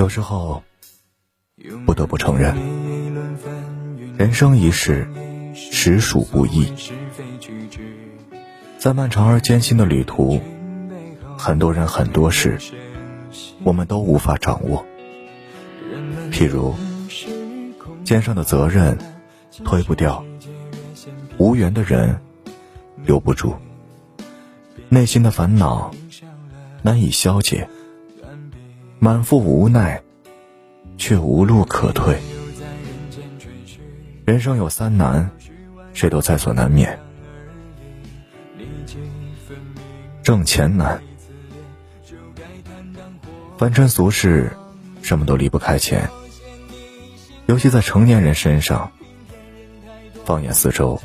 有时候，不得不承认，人生一世，实属不易。在漫长而艰辛的旅途，很多人很多事，我们都无法掌握。譬如，肩上的责任推不掉，无缘的人留不住，内心的烦恼难以消解。满腹无奈，却无路可退。人生有三难，谁都在所难免。挣钱难，凡尘俗世，什么都离不开钱。尤其在成年人身上。放眼四周，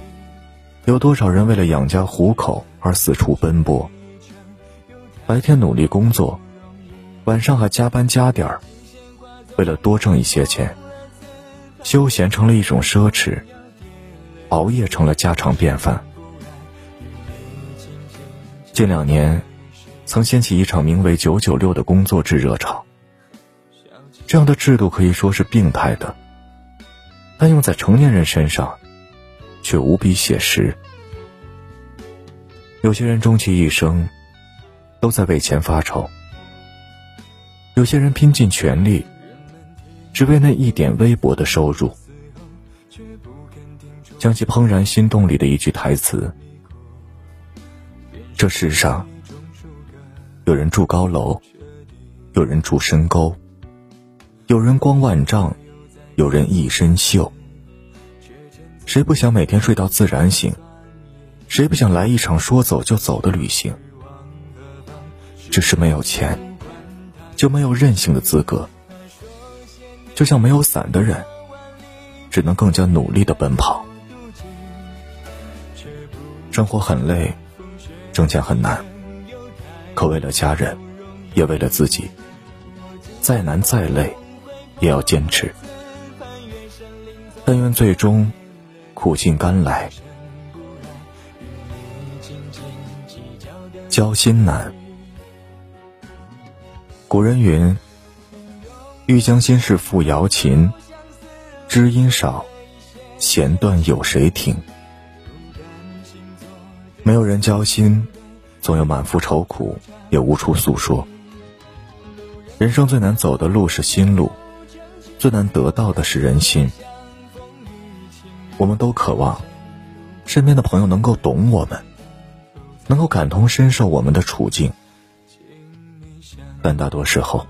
有多少人为了养家糊口而四处奔波？白天努力工作。晚上还加班加点儿，为了多挣一些钱，休闲成了一种奢侈，熬夜成了家常便饭。近两年，曾掀起一场名为“九九六”的工作制热潮。这样的制度可以说是病态的，但用在成年人身上，却无比写实。有些人终其一生，都在为钱发愁。有些人拼尽全力，只为那一点微薄的收入。想起《怦然心动》里的一句台词：“这世上，有人住高楼，有人住深沟，有人光万丈，有人一身锈。谁不想每天睡到自然醒？谁不想来一场说走就走的旅行？只是没有钱。”就没有任性的资格，就像没有伞的人，只能更加努力的奔跑。生活很累，挣钱很难，可为了家人，也为了自己，再难再累，也要坚持。但愿最终苦尽甘来。交心难。古人云：“欲将心事付瑶琴，知音少，弦断有谁听？”没有人交心，总有满腹愁苦，也无处诉说。人生最难走的路是心路，最难得到的是人心。我们都渴望身边的朋友能够懂我们，能够感同身受我们的处境。但大多时候，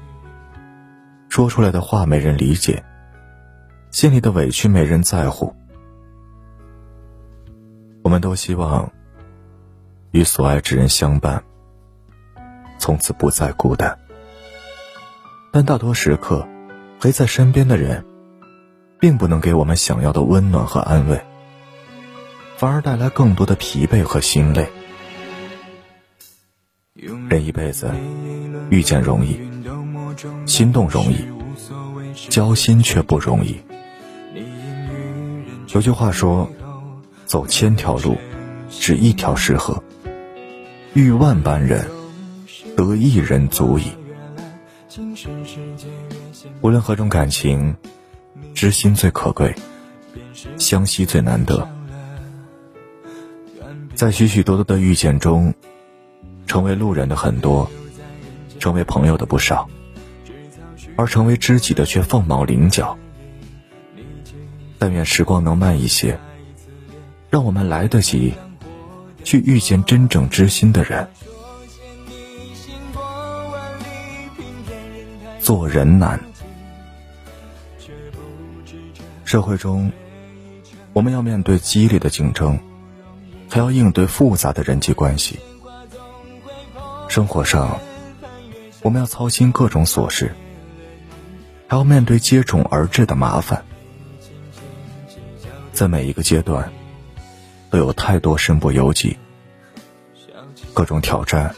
说出来的话没人理解，心里的委屈没人在乎。我们都希望与所爱之人相伴，从此不再孤单。但大多时刻，陪在身边的人，并不能给我们想要的温暖和安慰，反而带来更多的疲惫和心累。人一辈子。遇见容易，心动容易，交心却不容易。有句话说：“走千条路，只一条适合；遇万般人，得一人足矣。”无论何种感情，知心最可贵，相惜最难得。在许许多多的遇见中，成为路人的很多。成为朋友的不少，而成为知己的却凤毛麟角。但愿时光能慢一些，让我们来得及去遇见真正知心的人。做人难，社会中，我们要面对激烈的竞争，还要应对复杂的人际关系。生活上。我们要操心各种琐事，还要面对接踵而至的麻烦。在每一个阶段，都有太多身不由己，各种挑战，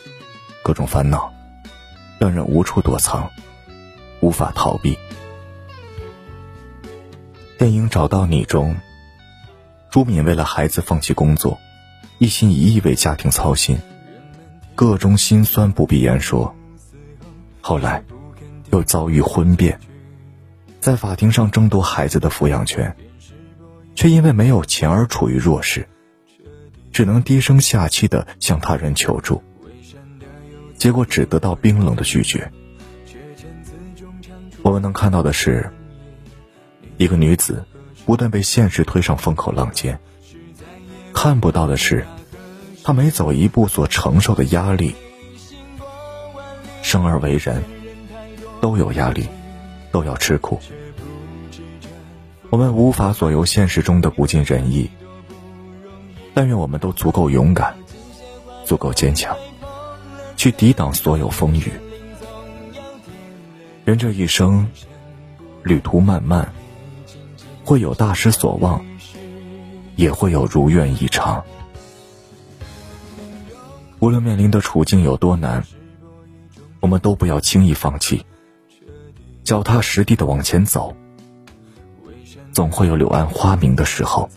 各种烦恼，让人无处躲藏，无法逃避。电影《找到你》中，朱敏为了孩子放弃工作，一心一意为家庭操心，各种心酸不必言说。后来，又遭遇婚变，在法庭上争夺孩子的抚养权，却因为没有钱而处于弱势，只能低声下气的向他人求助，结果只得到冰冷的拒绝。我们能看到的是，一个女子不断被现实推上风口浪尖；看不到的是，他每走一步所承受的压力。生而为人，都有压力，都要吃苦。我们无法左右现实中的不尽人意，但愿我们都足够勇敢，足够坚强，去抵挡所有风雨。人这一生，旅途漫漫，会有大失所望，也会有如愿以偿。无论面临的处境有多难。我们都不要轻易放弃，脚踏实地的往前走，总会有柳暗花明的时候。